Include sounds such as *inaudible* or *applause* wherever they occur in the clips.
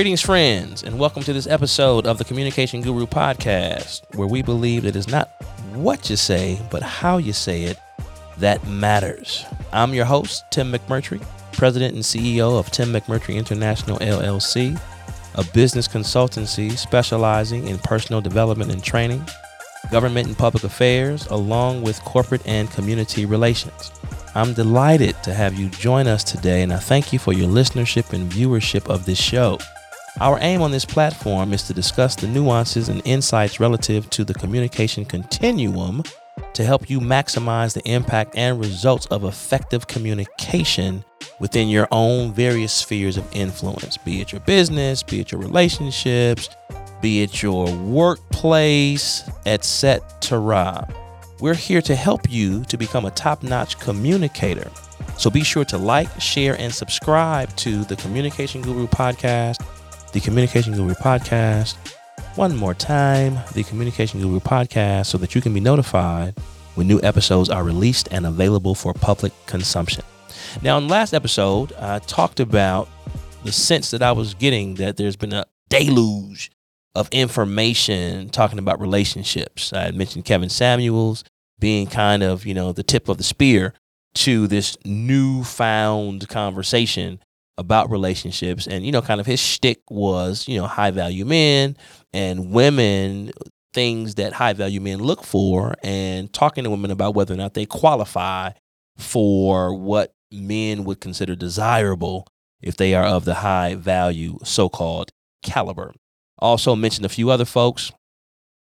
Greetings, friends, and welcome to this episode of the Communication Guru Podcast, where we believe it is not what you say, but how you say it that matters. I'm your host, Tim McMurtry, President and CEO of Tim McMurtry International LLC, a business consultancy specializing in personal development and training, government and public affairs, along with corporate and community relations. I'm delighted to have you join us today, and I thank you for your listenership and viewership of this show. Our aim on this platform is to discuss the nuances and insights relative to the communication continuum to help you maximize the impact and results of effective communication within your own various spheres of influence, be it your business, be it your relationships, be it your workplace, etc. We're here to help you to become a top notch communicator. So be sure to like, share, and subscribe to the Communication Guru podcast the Communication Guru Podcast. One more time, the Communication Guru Podcast, so that you can be notified when new episodes are released and available for public consumption. Now, in the last episode, I talked about the sense that I was getting that there's been a deluge of information talking about relationships. I had mentioned Kevin Samuels being kind of, you know, the tip of the spear to this newfound conversation about relationships. And, you know, kind of his shtick was, you know, high value men and women, things that high value men look for, and talking to women about whether or not they qualify for what men would consider desirable if they are of the high value so called caliber. Also mentioned a few other folks.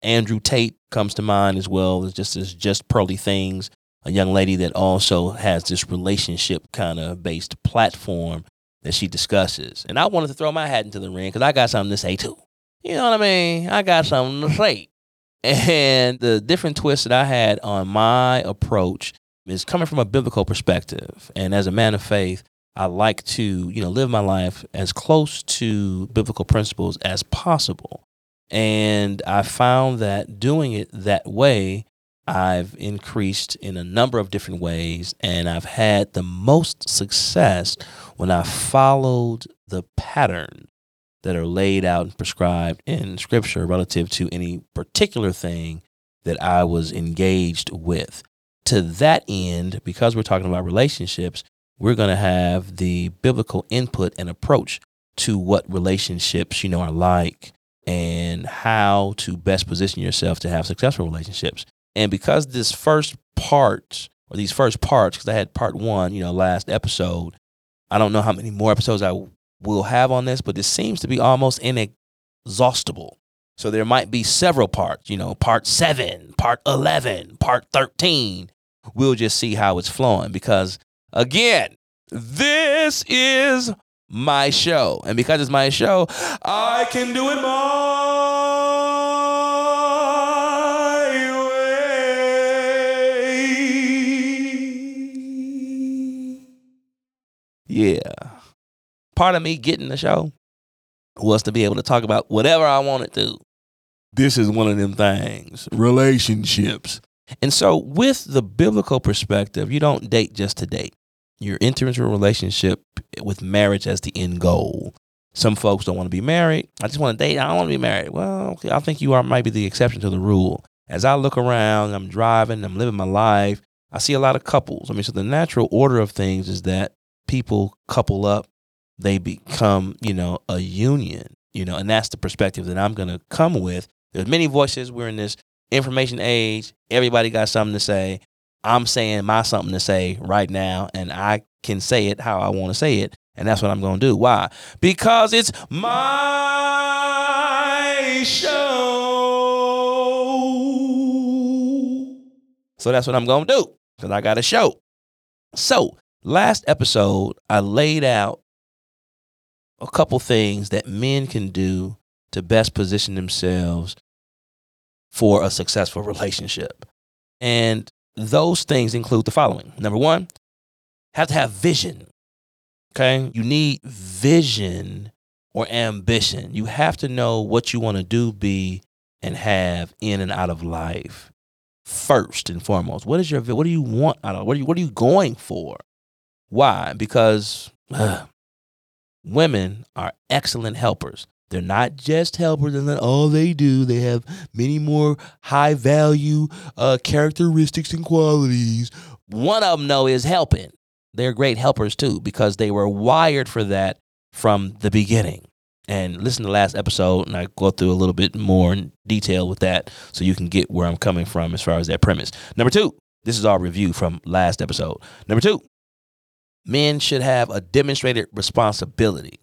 Andrew Tate comes to mind as well as just as just pearly things, a young lady that also has this relationship kind of based platform that she discusses. And I wanted to throw my hat into the ring because I got something to say too. You know what I mean? I got something to say. *laughs* And the different twists that I had on my approach is coming from a biblical perspective. And as a man of faith, I like to, you know, live my life as close to biblical principles as possible. And I found that doing it that way I've increased in a number of different ways, and I've had the most success when I followed the pattern that are laid out and prescribed in Scripture relative to any particular thing that I was engaged with. To that end, because we're talking about relationships, we're going to have the biblical input and approach to what relationships, you know, are like and how to best position yourself to have successful relationships. And because this first part, or these first parts, because I had part one, you know, last episode, I don't know how many more episodes I will have on this, but this seems to be almost inexhaustible. So there might be several parts, you know, part seven, part 11, part 13. We'll just see how it's flowing because, again, this is my show. And because it's my show, I can do it more. Yeah. Part of me getting the show was to be able to talk about whatever I wanted to. This is one of them things relationships. And so, with the biblical perspective, you don't date just to date. You're entering into a relationship with marriage as the end goal. Some folks don't want to be married. I just want to date. I don't want to be married. Well, okay, I think you are might be the exception to the rule. As I look around, I'm driving, I'm living my life. I see a lot of couples. I mean, so the natural order of things is that people couple up, they become, you know, a union, you know, and that's the perspective that I'm going to come with. There's many voices. We're in this information age. Everybody got something to say. I'm saying my something to say right now, and I can say it how I want to say it. And that's what I'm going to do. Why? Because it's my show. So that's what I'm going to do because I got a show. So Last episode, I laid out a couple things that men can do to best position themselves for a successful relationship. And those things include the following. Number one, have to have vision. Okay? You need vision or ambition. You have to know what you want to do, be, and have in and out of life first and foremost. What is your what do you want out of what are you what are you going for? Why? Because women are excellent helpers. They're not just helpers, and all they do. They have many more high value uh, characteristics and qualities. One of them, though, is helping. They're great helpers too because they were wired for that from the beginning. And listen to the last episode, and I go through a little bit more in detail with that so you can get where I'm coming from as far as that premise. Number two, this is our review from last episode. Number two, men should have a demonstrated responsibility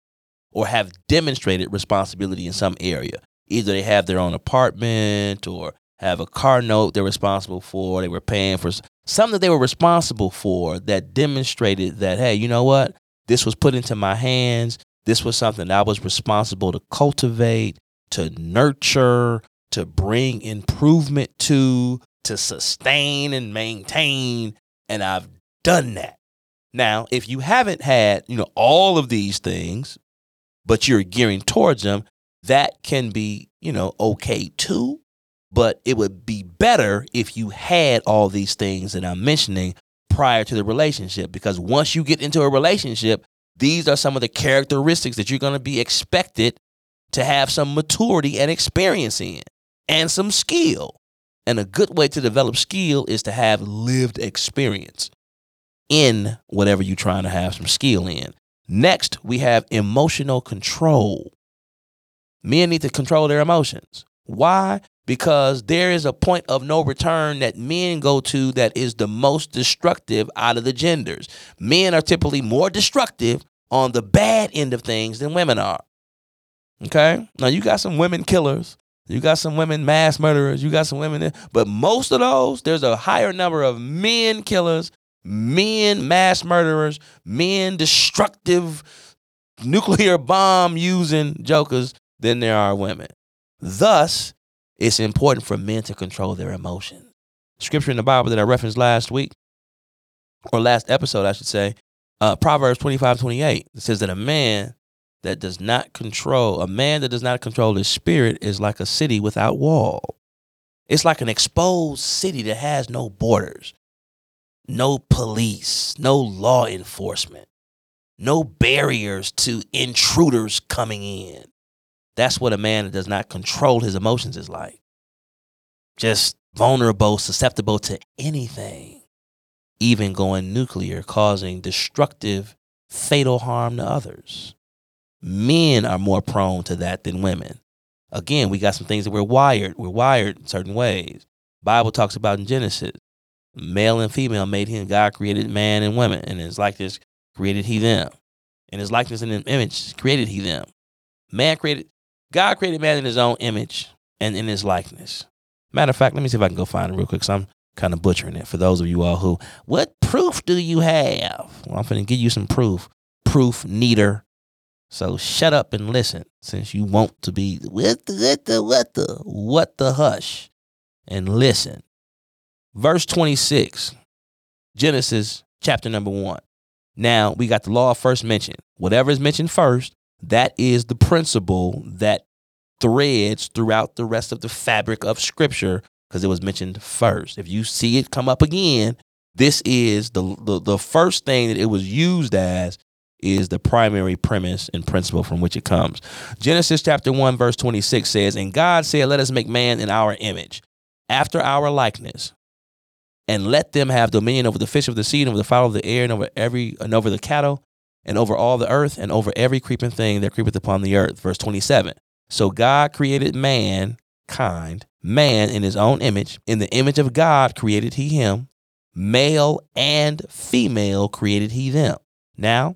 or have demonstrated responsibility in some area. Either they have their own apartment or have a car note they're responsible for, they were paying for something that they were responsible for that demonstrated that, hey, you know what? This was put into my hands. This was something I was responsible to cultivate, to nurture, to bring improvement to, to sustain and maintain. And I've done that. Now, if you haven't had, you know, all of these things, but you're gearing towards them, that can be, you know, okay too. But it would be better if you had all these things that I'm mentioning prior to the relationship. Because once you get into a relationship, these are some of the characteristics that you're going to be expected to have some maturity and experience in and some skill. And a good way to develop skill is to have lived experience in whatever you're trying to have some skill in. Next, we have emotional control. Men need to control their emotions. Why? Because there is a point of no return that men go to that is the most destructive out of the genders. Men are typically more destructive on the bad end of things than women are. Okay? Now, you got some women killers. You got some women mass murderers. You got some women, but most of those, there's a higher number of men killers men mass murderers, men destructive nuclear bomb using jokers than there are women. Thus, it's important for men to control their emotions. Scripture in the Bible that I referenced last week, or last episode, I should say, uh, Proverbs 25 28, it says that a man that does not control, a man that does not control his spirit is like a city without wall. It's like an exposed city that has no borders no police, no law enforcement, no barriers to intruders coming in. That's what a man that does not control his emotions is like. Just vulnerable, susceptible to anything, even going nuclear, causing destructive, fatal harm to others. Men are more prone to that than women. Again, we got some things that we're wired. We're wired in certain ways. Bible talks about in Genesis male and female made him. God created man and women, and his likeness created he them. And his likeness and image created he them. Man created, God created man in his own image and in his likeness. Matter of fact, let me see if I can go find it real quick. So I'm kind of butchering it for those of you all who, what proof do you have? Well, I'm going to give you some proof. Proof neater. So shut up and listen since you want to be what the, what the, what the, what the hush and listen. Verse 26, Genesis chapter number one. Now we got the law first mentioned. Whatever is mentioned first, that is the principle that threads throughout the rest of the fabric of scripture because it was mentioned first. If you see it come up again, this is the, the, the first thing that it was used as is the primary premise and principle from which it comes. Genesis chapter 1 verse 26 says, "And God said, let us make man in our image, after our likeness, and let them have dominion over the fish of the sea and over the fowl of the air and over every and over the cattle and over all the earth and over every creeping thing that creepeth upon the earth. Verse 27. So God created mankind, man in his own image. In the image of God created he him. Male and female created he them. Now,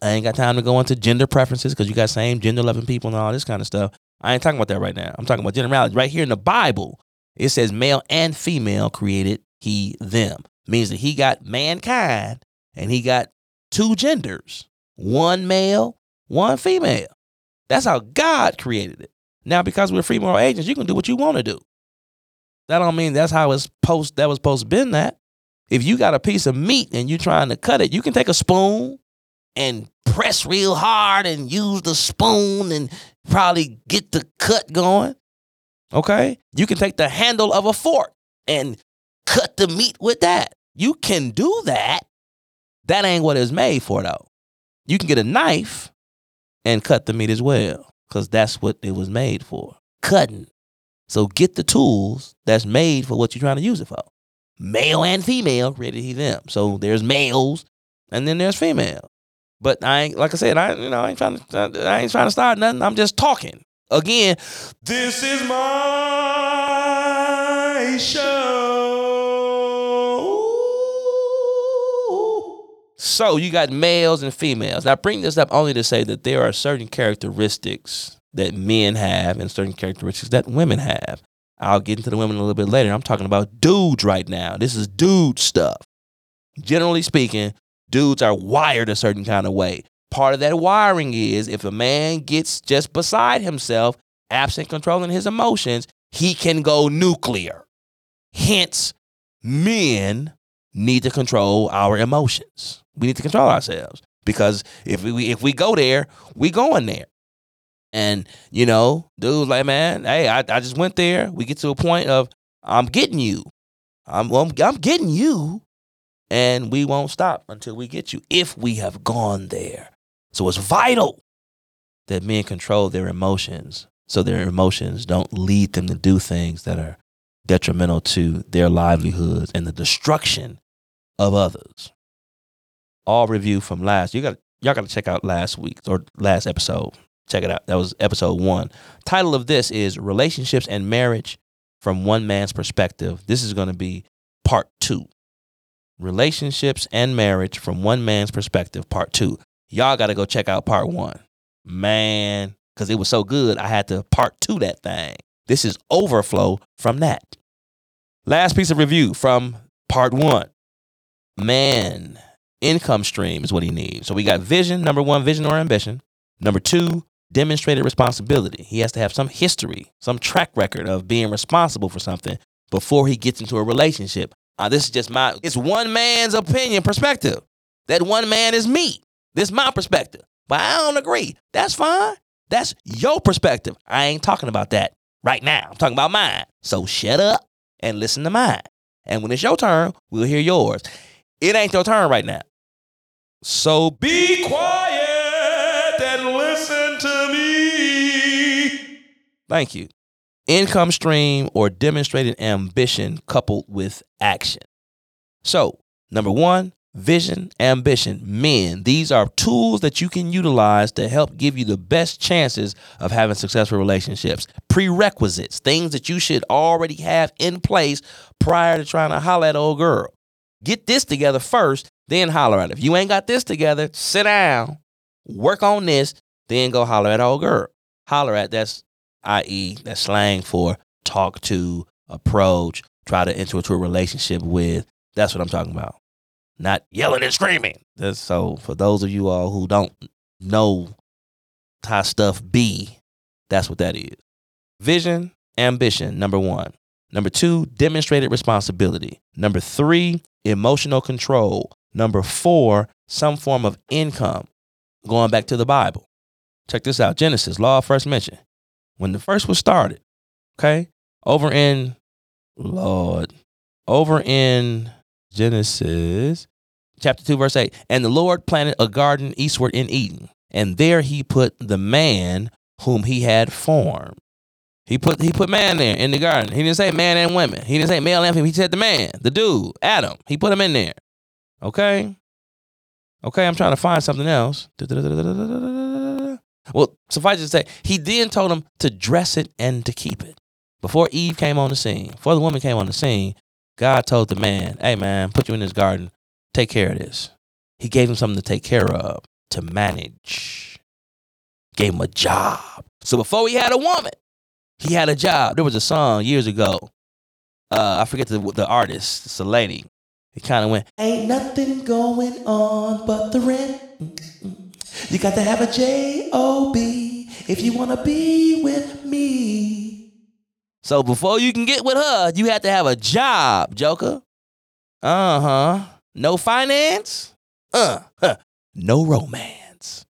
I ain't got time to go into gender preferences because you got same gender loving people and all this kind of stuff. I ain't talking about that right now. I'm talking about generality. Right here in the Bible, it says male and female created he, them. Means that he got mankind and he got two genders one male, one female. That's how God created it. Now, because we're free moral agents, you can do what you want to do. That don't mean that's how it's post that was supposed to been that. If you got a piece of meat and you're trying to cut it, you can take a spoon and press real hard and use the spoon and probably get the cut going. Okay? You can take the handle of a fork and cut the meat with that. You can do that. That ain't what it's made for, though. You can get a knife and cut the meat as well, because that's what it was made for cutting. So get the tools that's made for what you're trying to use it for. Male and female, ready to them. So there's males and then there's female. But I ain't like I said, I you know I ain't trying to I ain't trying to start nothing. I'm just talking. Again, this is my. So you got males and females. I bring this up only to say that there are certain characteristics that men have and certain characteristics that women have. I'll get into the women a little bit later. I'm talking about dudes right now. This is dude stuff. Generally speaking, dudes are wired a certain kind of way. Part of that wiring is if a man gets just beside himself, absent controlling his emotions, he can go nuclear. Hence, men need to control our emotions. We need to control ourselves because if we if we go there, we going there. And you know, dude, like, man, hey, I, I just went there. We get to a point of I'm getting you. I'm I'm, I'm getting you, and we won't stop until we get you. If we have gone there, so it's vital that men control their emotions, so their emotions don't lead them to do things that are detrimental to their livelihoods and the destruction of others. All review from last. You got y'all got to check out last week or last episode. Check it out. That was episode one. Title of this is Relationships and Marriage from One Man's Perspective. This is going to be part two. Relationships and Marriage from One Man's Perspective, part two. Y'all got to go check out part one. Man, because it was so good, I had to part two that thing. This is overflow from that. Last piece of review from part one. Man, income stream is what he needs. So we got vision, number one, vision or ambition. Number two, demonstrated responsibility. He has to have some history, some track record of being responsible for something before he gets into a relationship. Uh, this is just my, it's one man's opinion, perspective. That one man is me. This is my perspective. But I don't agree. That's fine. That's your perspective. I ain't talking about that right now. I'm talking about mine. So shut up and listen to mine. And when it's your turn, we'll hear yours. It ain't your turn right now. So be quiet and listen to me. Thank you. Income stream or demonstrated ambition coupled with action. So, number one, vision, ambition. Men, these are tools that you can utilize to help give you the best chances of having successful relationships. Prerequisites, things that you should already have in place prior to trying to holler at old girl. Get this together first, then holler at her. If you ain't got this together, sit down, work on this, then go holler at old girl. Holler at that's i.e. that's slang for talk to, approach, try to enter into a relationship with. That's what I'm talking about. Not yelling and screaming. So for those of you all who don't know how stuff be, that's what that is. Vision, ambition, number one. Number two, demonstrated responsibility. Number three, emotional control. Number four, some form of income going back to the Bible. Check this out Genesis, law of first mention. When the first was started, okay, over in, Lord, over in Genesis chapter 2, verse 8. And the Lord planted a garden eastward in Eden, and there he put the man whom he had formed. He put he put man there in the garden. He didn't say man and women. He didn't say male and female. He said the man, the dude, Adam. He put him in there. Okay. Okay, I'm trying to find something else. Well, suffice it to say, he then told him to dress it and to keep it. Before Eve came on the scene, before the woman came on the scene, God told the man, hey man, put you in this garden, take care of this. He gave him something to take care of, to manage. Gave him a job. So before he had a woman, he had a job. There was a song years ago. Uh, I forget the, the artist. It's a lady. It kind of went, Ain't nothing going on but the rent. You got to have a J-O-B if you want to be with me. So before you can get with her, you have to have a job, Joker. Uh-huh. No finance? Uh, huh. no romance.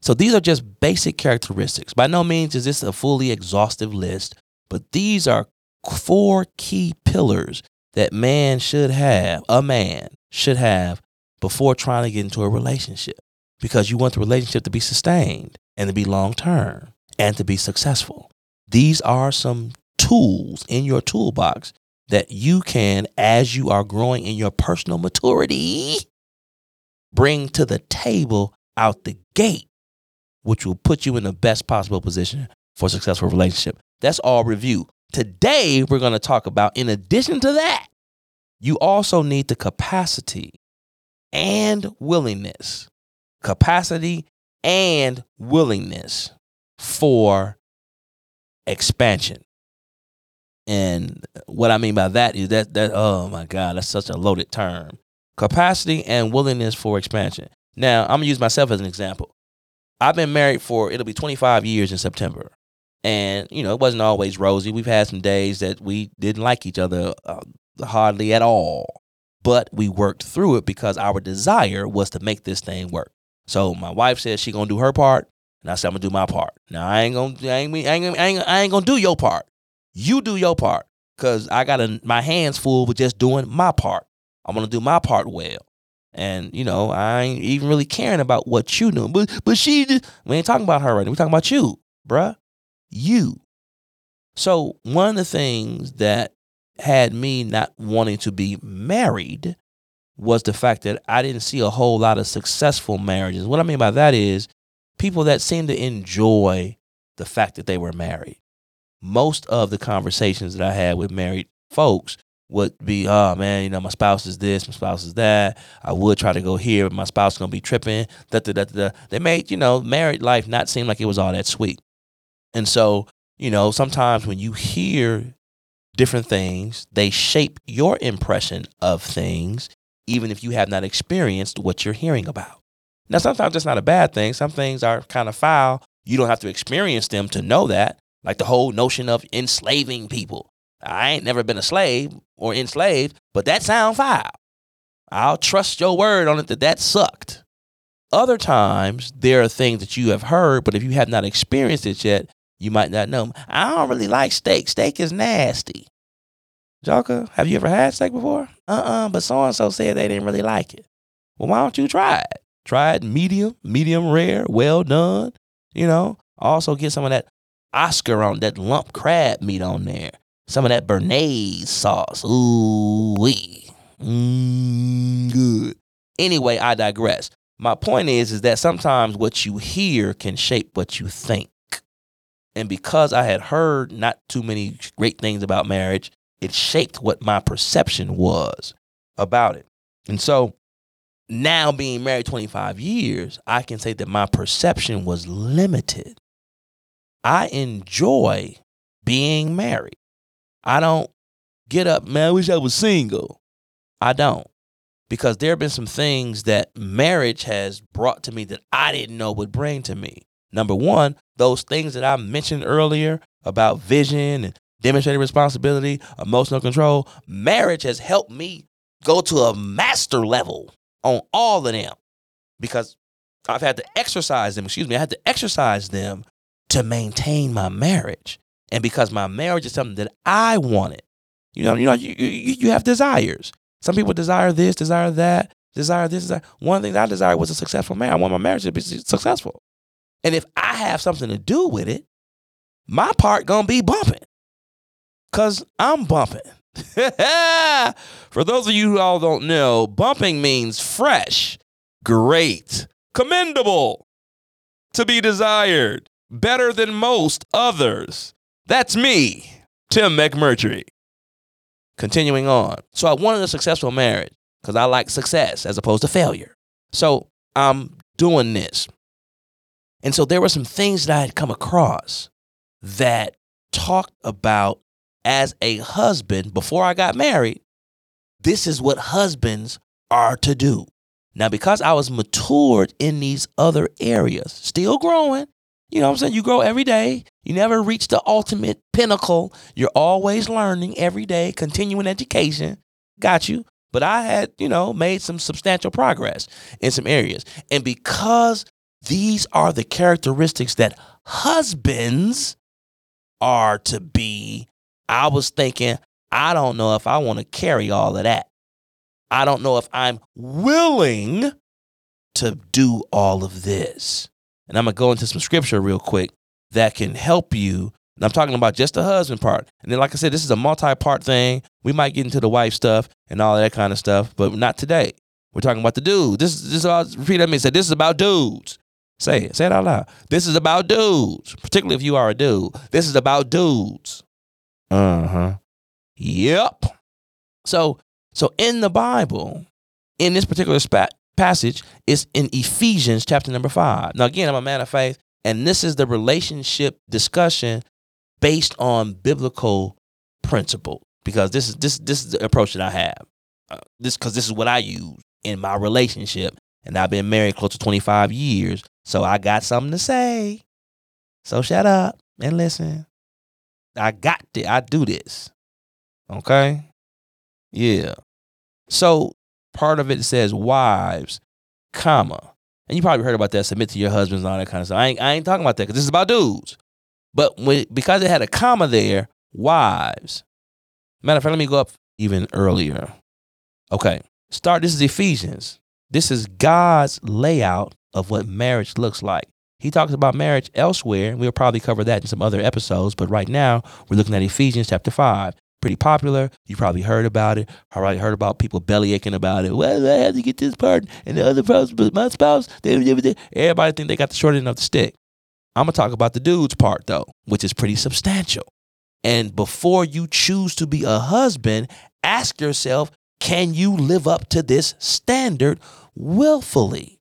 So these are just basic characteristics. By no means is this a fully exhaustive list, but these are four key pillars that man should have, a man should have before trying to get into a relationship. because you want the relationship to be sustained and to be long term and to be successful. These are some tools in your toolbox that you can, as you are growing in your personal maturity, bring to the table out the gate, which will put you in the best possible position for a successful relationship. That's all review. Today, we're going to talk about, in addition to that, you also need the capacity and willingness. Capacity and willingness for expansion. And what I mean by that is that that oh my God, that's such a loaded term. Capacity and willingness for expansion. Now, I'm gonna use myself as an example. I've been married for it'll be 25 years in September. And, you know, it wasn't always rosy. We've had some days that we didn't like each other uh, hardly at all. But we worked through it because our desire was to make this thing work. So my wife said she gonna do her part, and I said I'm gonna do my part. Now I ain't gonna, I ain't, I ain't, I ain't, I ain't gonna do your part. You do your part, cause I got a, my hands full with just doing my part. I'm gonna do my part well. And you know, I ain't even really caring about what you do. But but she, just, we ain't talking about her right now. We talking about you, bruh you. So, one of the things that had me not wanting to be married was the fact that I didn't see a whole lot of successful marriages. What I mean by that is people that seem to enjoy the fact that they were married. Most of the conversations that I had with married folks would be, oh man, you know, my spouse is this, my spouse is that. I would try to go here, but my spouse is gonna be tripping. Da, da, da, da. They made, you know, married life not seem like it was all that sweet. And so, you know, sometimes when you hear different things, they shape your impression of things, even if you have not experienced what you're hearing about. Now, sometimes that's not a bad thing. Some things are kind of foul. You don't have to experience them to know that, like the whole notion of enslaving people. I ain't never been a slave or enslaved, but that sound foul. I'll trust your word on it that that sucked. Other times, there are things that you have heard, but if you have not experienced it yet, you might not know. I don't really like steak. Steak is nasty. Joker, have you ever had steak before? Uh-uh, but so and so said they didn't really like it. Well, why don't you try it? Try it medium, medium rare, well done. You know, also get some of that Oscar on that lump crab meat on there. Some of that Béarnaise sauce. Ooh wee. Mmm, good. Anyway, I digress. My point is, is that sometimes what you hear can shape what you think. And because I had heard not too many great things about marriage, it shaped what my perception was about it. And so now being married 25 years, I can say that my perception was limited. I enjoy being married. I don't get up, man, I wish I was single. I don't. Because there have been some things that marriage has brought to me that I didn't know would bring to me. Number one, those things that I mentioned earlier about vision and demonstrated responsibility, emotional control, marriage has helped me go to a master level on all of them because I've had to exercise them, excuse me, I had to exercise them to maintain my marriage. And because my marriage is something that I wanted. You know, you know, you, you, you have desires. Some people desire this, desire that, desire this, desire. One of the things I desire was a successful marriage. I want my marriage to be successful. And if I have something to do with it, my part gonna be bumping. Cause I'm bumping. *laughs* For those of you who all don't know, bumping means fresh, great, commendable, to be desired, better than most others. That's me, Tim McMurtry. Continuing on. So I wanted a successful marriage because I like success as opposed to failure. So I'm doing this. And so there were some things that I had come across that talked about as a husband before I got married, this is what husbands are to do. Now, because I was matured in these other areas, still growing, you know what I'm saying? You grow every day. You never reach the ultimate pinnacle. You're always learning every day, continuing education. Got you. But I had, you know, made some substantial progress in some areas. And because these are the characteristics that husbands are to be. I was thinking, I don't know if I want to carry all of that. I don't know if I'm willing to do all of this. And I'm going to go into some scripture real quick that can help you. And I'm talking about just the husband part. And then, like I said, this is a multi part thing. We might get into the wife stuff and all that kind of stuff, but not today. We're talking about the dude. This, this is about, repeat that this is about dudes. Say it. Say it out loud. This is about dudes, particularly if you are a dude. This is about dudes. Uh huh. Yep. So, so in the Bible, in this particular spa- passage, is in Ephesians chapter number five. Now, again, I'm a man of faith, and this is the relationship discussion based on biblical principle because this is this this is the approach that I have. Uh, this because this is what I use in my relationship, and I've been married close to 25 years, so I got something to say. So shut up and listen. I got to, I do this. Okay? Yeah. So part of it says wives, comma. And you probably heard about that, submit to your husbands and all that kind of stuff. I ain't, I ain't talking about that because this is about dudes. But when, because it had a comma there, wives. Matter of fact, let me go up even earlier. Okay. Start, this is Ephesians. This is God's layout of what marriage looks like. He talks about marriage elsewhere. We'll probably cover that in some other episodes, but right now we're looking at Ephesians chapter 5. Pretty popular. You probably heard about it. I probably heard about people belly aching about it. Well, I had to get this part and the other spouse, but my spouse, they, everybody think they got the short end of the stick. I'm gonna talk about the dude's part though, which is pretty substantial. And before you choose to be a husband, ask yourself, can you live up to this standard willfully?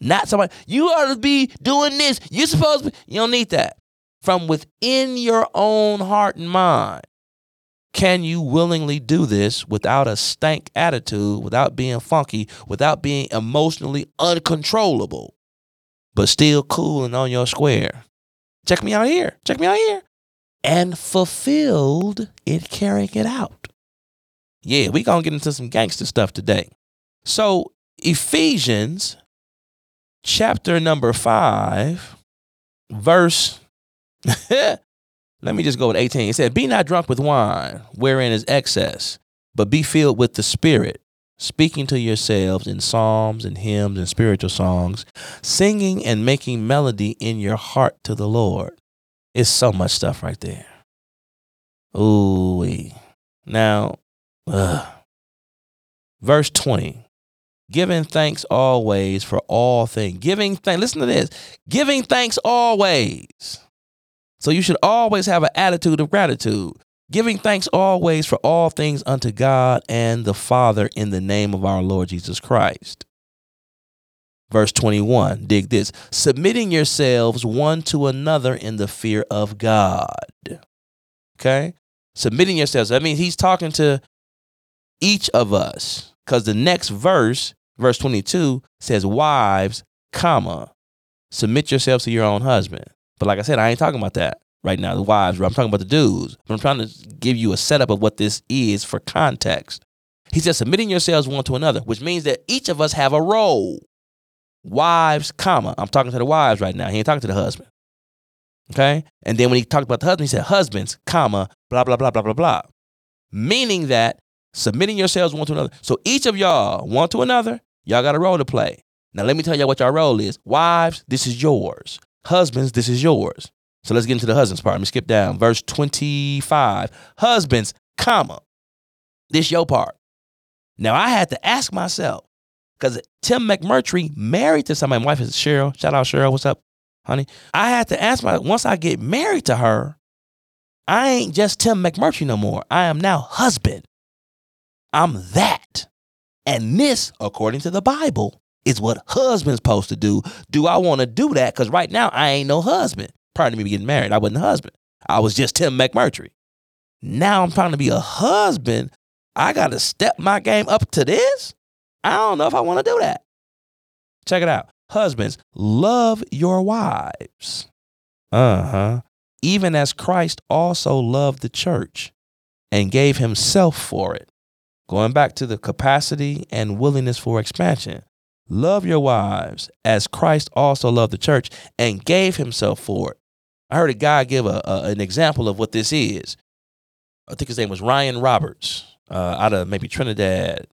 Not somebody, you ought to be doing this. You're supposed to be. You don't need that. From within your own heart and mind, can you willingly do this without a stank attitude, without being funky, without being emotionally uncontrollable, but still cool and on your square? Check me out here. Check me out here. And fulfilled in carrying it out. Yeah, we gonna get into some gangster stuff today. So Ephesians chapter number five, verse. *laughs* let me just go with 18. It said, Be not drunk with wine, wherein is excess, but be filled with the Spirit, speaking to yourselves in psalms and hymns and spiritual songs, singing and making melody in your heart to the Lord. It's so much stuff right there. Ooh, now, ugh. verse 20 Giving thanks always for all things. Giving thanks. Listen to this. Giving thanks always. So you should always have an attitude of gratitude. Giving thanks always for all things unto God and the Father in the name of our Lord Jesus Christ. Verse 21, dig this. Submitting yourselves one to another in the fear of God. Okay? Submitting yourselves. That means he's talking to each of us because the next verse verse 22 says, Wives, comma, submit yourselves to your own husband. But like I said, I ain't talking about that right now, the wives, I'm talking about the dudes. But I'm trying to give you a setup of what this is for context. He says, submitting yourselves one to another, which means that each of us have a role. Wives, comma. I'm talking to the wives right now. He ain't talking to the husband. Okay? And then when he talked about the husband, he said, husbands, comma, blah, blah, blah, blah, blah, blah. Meaning that submitting yourselves one to another. So each of y'all, one to another, y'all got a role to play. Now let me tell y'all what your role is. Wives, this is yours. Husbands, this is yours. So let's get into the husbands part. Let me skip down. Verse 25. Husbands, comma. This your part. Now I had to ask myself, because Tim McMurtry married to somebody. My wife is Cheryl. Shout out Cheryl. What's up, honey? I had to ask myself, once I get married to her, I ain't just Tim McMurtry no more. I am now husband. I'm that. And this, according to the Bible, is what husband's supposed to do. Do I want to do that? Because right now I ain't no husband. Prior to me getting married, I wasn't a husband. I was just Tim McMurtry. Now I'm trying to be a husband. I got to step my game up to this. I don't know if I want to do that. Check it out. Husbands, love your wives. Uh huh. Even as Christ also loved the church and gave himself for it Going back to the capacity and willingness for expansion. Love your wives as Christ also loved the church and gave himself for it. I heard a guy give a, a an example of what this is. I think his name was Ryan Roberts, uh, out of maybe Trinidad.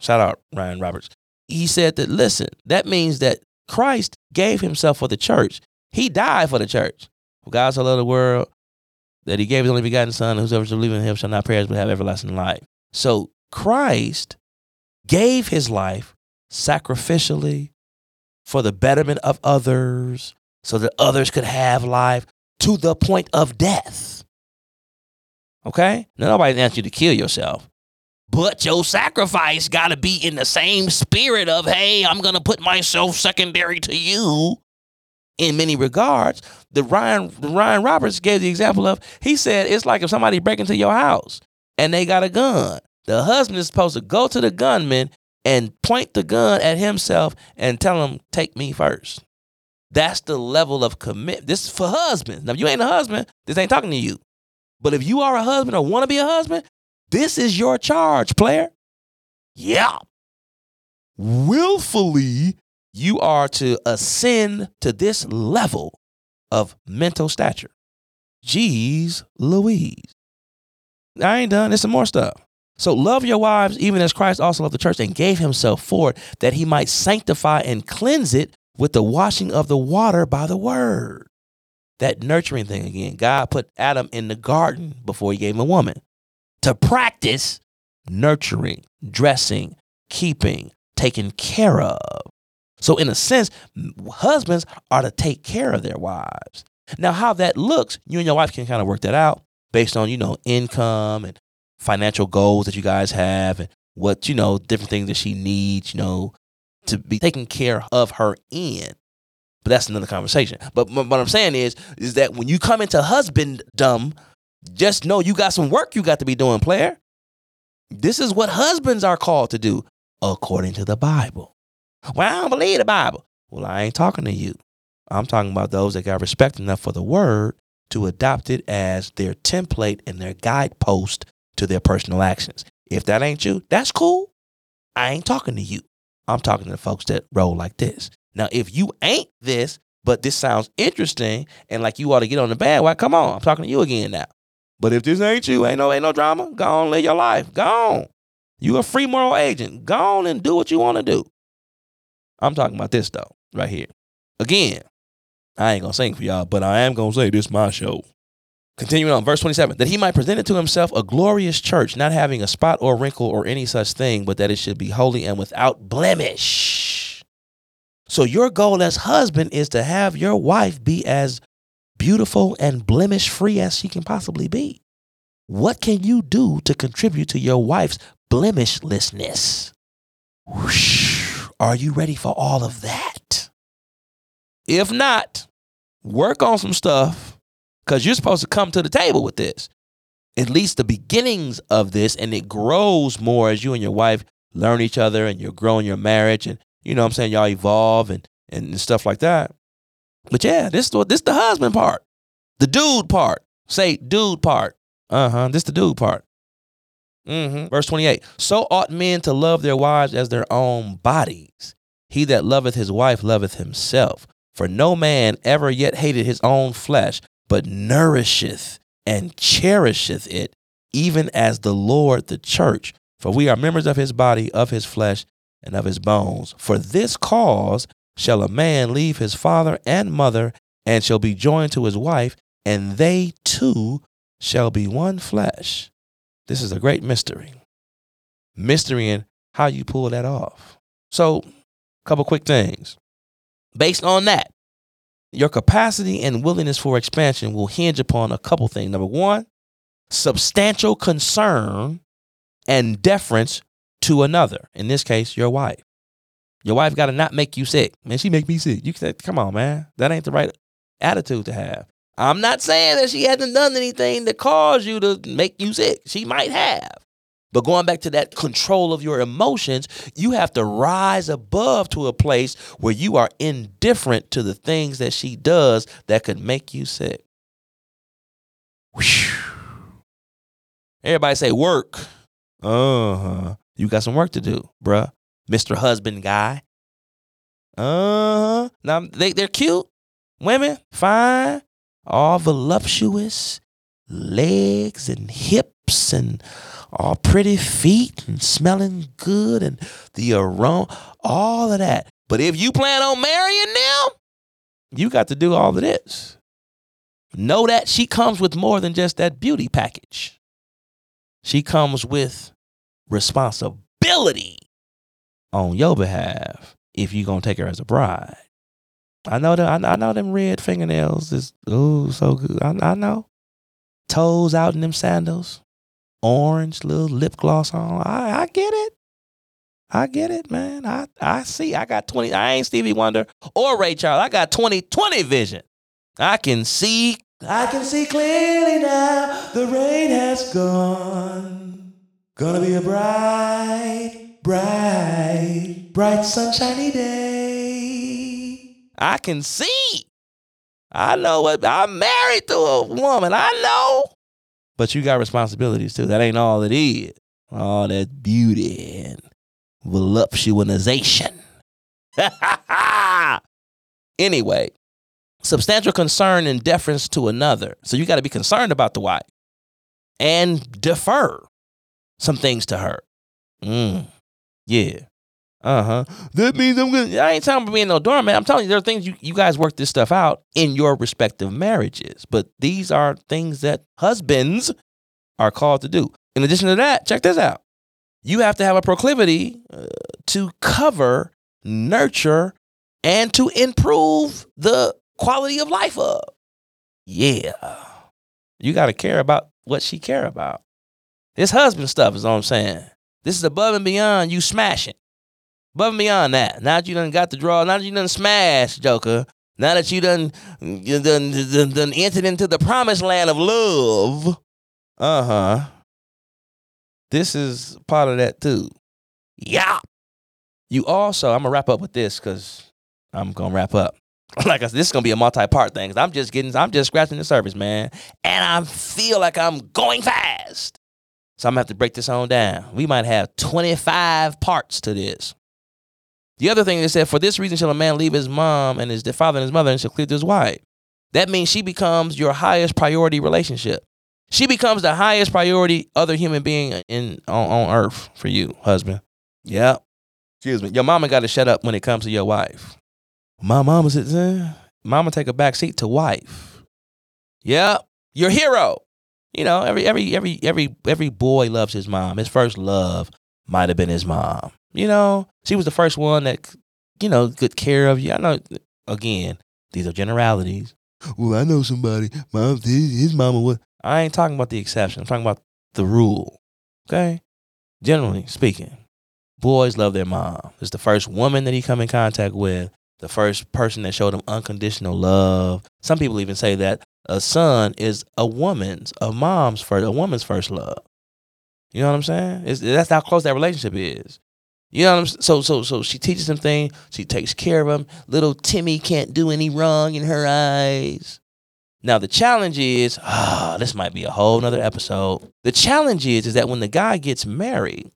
Shout out Ryan Roberts. he said that, listen, that means that Christ gave himself for the church. He died for the church. For God so loved the world that he gave his only begotten son, whosoever shall believe in him shall not perish but have everlasting life. So Christ gave his life sacrificially for the betterment of others, so that others could have life to the point of death. Okay? Now, nobody's asking you to kill yourself. But your sacrifice got to be in the same spirit of, hey, I'm going to put myself secondary to you in many regards. The Ryan, Ryan Roberts gave the example of, he said, it's like if somebody break into your house and they got a gun. The husband is supposed to go to the gunman and point the gun at himself and tell him, take me first. That's the level of commitment. This is for husbands. Now, if you ain't a husband, this ain't talking to you. But if you are a husband or want to be a husband, this is your charge, player. Yeah. Willfully, you are to ascend to this level of mental stature. Jeez Louise. I ain't done. There's some more stuff. So love your wives, even as Christ also loved the church and gave himself for it, that he might sanctify and cleanse it with the washing of the water by the word. That nurturing thing again. God put Adam in the garden before he gave him a woman to practice nurturing, dressing, keeping, taking care of. So, in a sense, husbands are to take care of their wives. Now, how that looks, you and your wife can kind of work that out based on, you know, income and financial goals that you guys have and what, you know, different things that she needs, you know, to be taken care of her in. But that's another conversation. But what I'm saying is, is that when you come into husbanddom, just know you got some work you got to be doing, player. This is what husbands are called to do according to the Bible. Well, I don't believe the Bible. Well, I ain't talking to you. I'm talking about those that got respect enough for the word to adopt it as their template and their guidepost to their personal actions. If that ain't you, that's cool. I ain't talking to you. I'm talking to the folks that roll like this. Now, if you ain't this, but this sounds interesting and like you ought to get on the bandwagon, come on, I'm talking to you again now. But if this ain't you, ain't no ain't no drama. Go on, live your life. Go on. You a free moral agent. Go on and do what you want to do. I'm talking about this though, right here. Again, I ain't gonna sing for y'all, but I am gonna say this my show. Continuing on, verse 27, that he might present it to himself a glorious church, not having a spot or wrinkle or any such thing, but that it should be holy and without blemish. So your goal as husband is to have your wife be as beautiful and blemish free as she can possibly be. What can you do to contribute to your wife's blemishlessness? Whoosh. Are you ready for all of that? If not, work on some stuff because you're supposed to come to the table with this. At least the beginnings of this, and it grows more as you and your wife learn each other and you're growing your marriage and you know what I'm saying, y'all evolve and, and stuff like that. But yeah, this this the husband part, the dude part. Say dude part. Uh huh. This the dude part. Mm-hmm. Verse 28. So ought men to love their wives as their own bodies. He that loveth his wife loveth himself. For no man ever yet hated his own flesh, but nourisheth and cherisheth it, even as the Lord the church. For we are members of his body, of his flesh, and of his bones. For this cause shall a man leave his father and mother and shall be joined to his wife, and they two shall be one flesh. This is a great mystery. Mystery in how you pull that off. So, a couple quick things. Based on that, your capacity and willingness for expansion will hinge upon a couple things. Number one, substantial concern and deference to another, in this case, your wife. Your wife got to not make you sick. Man, she make me sick. You say, come on, man. That ain't the right attitude to have. I'm not saying that she hasn't done anything to cause you to make you sick. She might have. But going back to that control of your emotions, you have to rise above to a place where you are indifferent to the things that she does that could make you sick. Whew. Everybody say work. Uh huh. You got some work to do, bruh. Mr. Husband guy. Uh huh. Now they they're cute, women, fine, all voluptuous, legs and hips and all pretty feet and smelling good and the aroma, all of that. But if you plan on marrying them, you got to do all of this. Know that she comes with more than just that beauty package. She comes with responsibility on your behalf if you're gonna take her as a bride. I know that I, know them red fingernails is oh so good. I, I know toes out in them sandals, orange little lip gloss on. I, I get it. I get it, man. I, I see. I got 20. I ain't Stevie Wonder or Ray Charles. I got 2020 vision. I can see. I can see clearly now. The rain has gone. Gonna be a bright, bright, bright sunshiny day. I can see. I know what I'm married to a woman. I know. But you got responsibilities too. That ain't all it is. All that beauty and voluptuization. *laughs* anyway, substantial concern and deference to another. So you got to be concerned about the wife and defer some things to her. Mm, yeah. Uh huh. That means I'm gonna. I ain't talking about being no doormat. I'm telling you, there are things you, you guys work this stuff out in your respective marriages. But these are things that husbands are called to do. In addition to that, check this out. You have to have a proclivity uh, to cover, nurture, and to improve the quality of life of. Yeah. You got to care about what she care about. This husband stuff is all I'm saying. This is above and beyond you smashing. And beyond that. Now that you done got the draw, now that you done smashed, Joker. Now that you done, done, done, done entered into the promised land of love. Uh-huh. This is part of that too. Yeah. You also, I'm gonna wrap up with this because I'm gonna wrap up. Like I said, this is gonna be a multi-part thing. I'm just getting, I'm just scratching the surface, man. And I feel like I'm going fast. So I'm gonna have to break this on down. We might have 25 parts to this. The other thing is that for this reason shall a man leave his mom and his father and his mother and shall cleave to his wife. That means she becomes your highest priority relationship. She becomes the highest priority other human being in on, on earth for you, husband. Yeah. Excuse me. Your mama got to shut up when it comes to your wife. My mama said, eh. "Mama take a back seat to wife." Yeah, your hero. You know, every every every every every boy loves his mom. His first love might have been his mom. You know, she was the first one that, you know, good care of you. I know, again, these are generalities. Well, I know somebody, mom, his, his mama was. I ain't talking about the exception. I'm talking about the rule. Okay? Generally speaking, boys love their mom. It's the first woman that he come in contact with, the first person that showed him unconditional love. Some people even say that a son is a woman's, a mom's first, a woman's first love. You know what I'm saying? It's, that's how close that relationship is. You know what I'm saying? So so so she teaches him things. She takes care of him. Little Timmy can't do any wrong in her eyes. Now the challenge is, ah, oh, this might be a whole nother episode. The challenge is, is that when the guy gets married,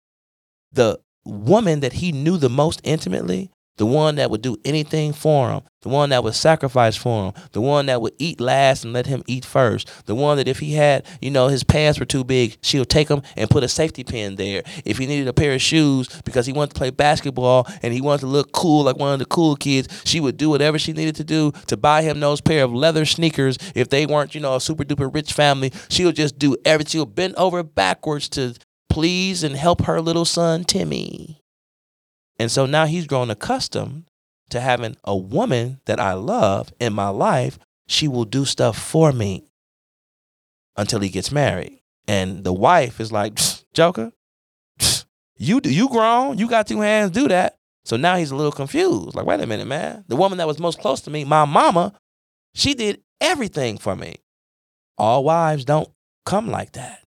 the woman that he knew the most intimately the one that would do anything for him, the one that would sacrifice for him, the one that would eat last and let him eat first, the one that if he had, you know, his pants were too big, she'll take him and put a safety pin there. If he needed a pair of shoes because he wanted to play basketball and he wanted to look cool like one of the cool kids, she would do whatever she needed to do to buy him those pair of leather sneakers. If they weren't, you know, a super duper rich family, she'll just do everything. She'll bend over backwards to please and help her little son, Timmy. And so now he's grown accustomed to having a woman that I love in my life. She will do stuff for me until he gets married. And the wife is like, Joker, you you grown, you got two hands, do that. So now he's a little confused. Like, wait a minute, man. The woman that was most close to me, my mama, she did everything for me. All wives don't come like that.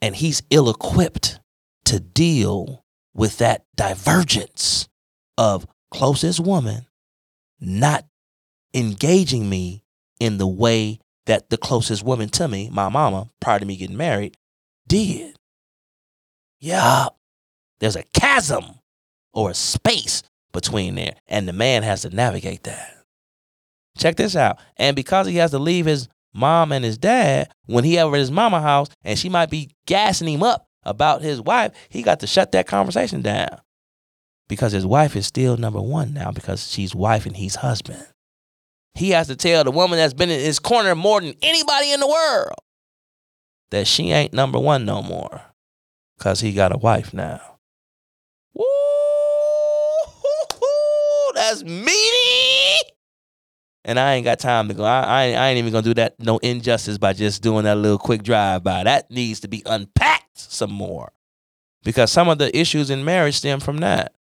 And he's ill equipped to deal with that divergence of closest woman not engaging me in the way that the closest woman to me, my mama, prior to me getting married, did. Yeah, there's a chasm or a space between there, and the man has to navigate that. Check this out. And because he has to leave his mom and his dad, when he ever at his mama house, and she might be gassing him up about his wife, he got to shut that conversation down because his wife is still number one now because she's wife and he's husband. He has to tell the woman that's been in his corner more than anybody in the world that she ain't number one no more because he got a wife now. Woo! That's meaty. And I ain't got time to go. I, I, I ain't even gonna do that no injustice by just doing that little quick drive by. That needs to be unpacked some more. Because some of the issues in marriage stem from that.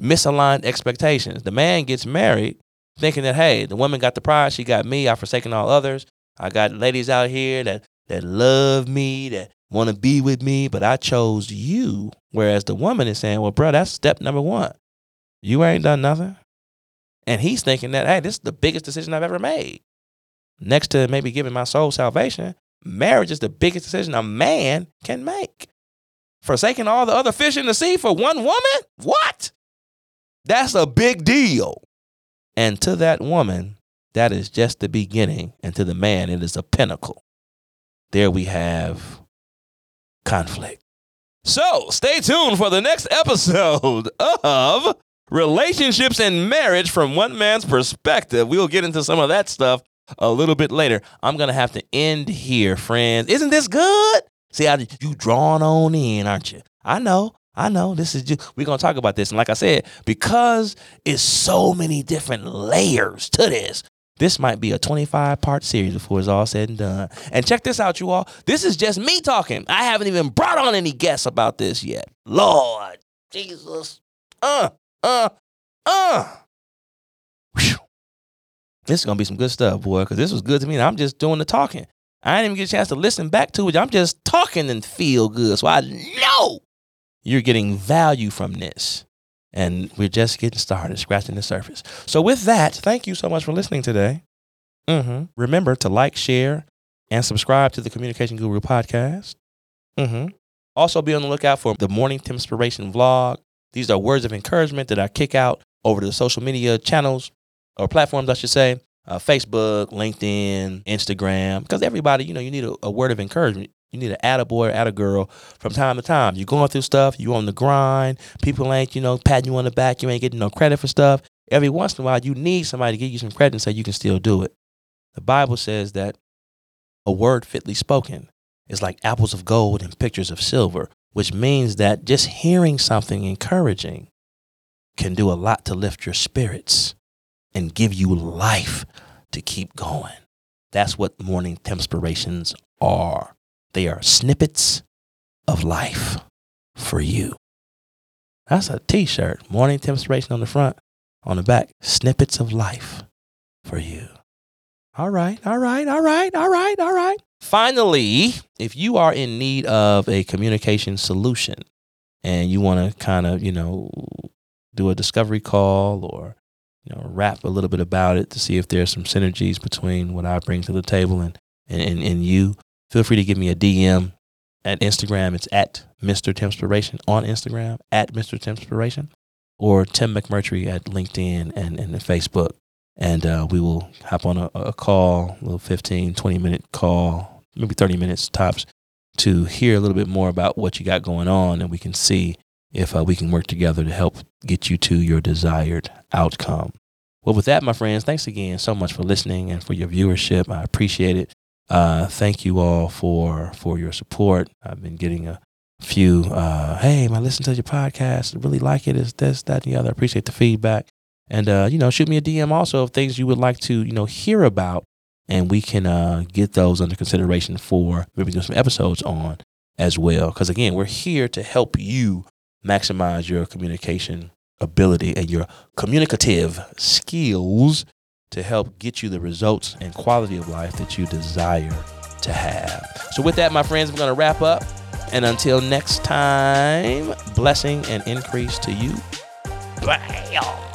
Misaligned expectations. The man gets married thinking that, hey, the woman got the prize, she got me, I've forsaken all others. I got ladies out here that that love me, that want to be with me, but I chose you. Whereas the woman is saying, well, bro, that's step number one. You ain't done nothing. And he's thinking that, hey, this is the biggest decision I've ever made. Next to maybe giving my soul salvation, marriage is the biggest decision a man can make. Forsaking all the other fish in the sea for one woman? What? That's a big deal. And to that woman, that is just the beginning. And to the man, it is a pinnacle. There we have conflict. So stay tuned for the next episode *laughs* of relationships and marriage from one man's perspective. We'll get into some of that stuff a little bit later. I'm going to have to end here, friends. Isn't this good? See how you drawn on in, aren't you? I know. I know this is just, we're going to talk about this. And like I said, because it's so many different layers to this, this might be a 25 part series before it's all said and done. And check this out, you all. This is just me talking. I haven't even brought on any guests about this yet. Lord Jesus. Uh, uh, uh. Whew. This is gonna be some good stuff, boy, because this was good to me. I'm just doing the talking. I didn't even get a chance to listen back to it. I'm just talking and feel good. So I know you're getting value from this. And we're just getting started, scratching the surface. So, with that, thank you so much for listening today. Mm-hmm. Remember to like, share, and subscribe to the Communication Guru podcast. Mm-hmm. Also, be on the lookout for the Morning Inspiration vlog. These are words of encouragement that I kick out over the social media channels or platforms, I should say, uh, Facebook, LinkedIn, Instagram, because everybody, you know, you need a, a word of encouragement. You need an attaboy or attagirl from time to time. You're going through stuff, you on the grind, people ain't, you know, patting you on the back, you ain't getting no credit for stuff. Every once in a while, you need somebody to give you some credit and say you can still do it. The Bible says that a word fitly spoken is like apples of gold and pictures of silver, which means that just hearing something encouraging can do a lot to lift your spirits and give you life to keep going. That's what morning inspirations are. They are snippets of life for you. That's a t shirt. Morning inspiration on the front, on the back, snippets of life for you. All right, all right, all right, all right, all right. Finally, if you are in need of a communication solution and you want to kind of, you know, do a discovery call or, you know, rap a little bit about it to see if there's some synergies between what I bring to the table and, and, and you, feel free to give me a DM at Instagram. It's at Mr. Timspiration on Instagram, at Mr. Timspiration, or Tim McMurtry at LinkedIn and, and Facebook. And uh, we will hop on a, a call, a little 15, 20 minute call, maybe 30 minutes tops, to hear a little bit more about what you got going on. And we can see if uh, we can work together to help get you to your desired outcome. Well, with that, my friends, thanks again so much for listening and for your viewership. I appreciate it. Uh, thank you all for for your support. I've been getting a few, uh, hey, I listen to your podcast. I really like it. It's this, that, and the other. I appreciate the feedback. And, uh, you know, shoot me a DM also of things you would like to, you know, hear about. And we can uh, get those under consideration for maybe doing some episodes on as well. Because, again, we're here to help you maximize your communication ability and your communicative skills to help get you the results and quality of life that you desire to have. So, with that, my friends, we're going to wrap up. And until next time, blessing and increase to you. Bam!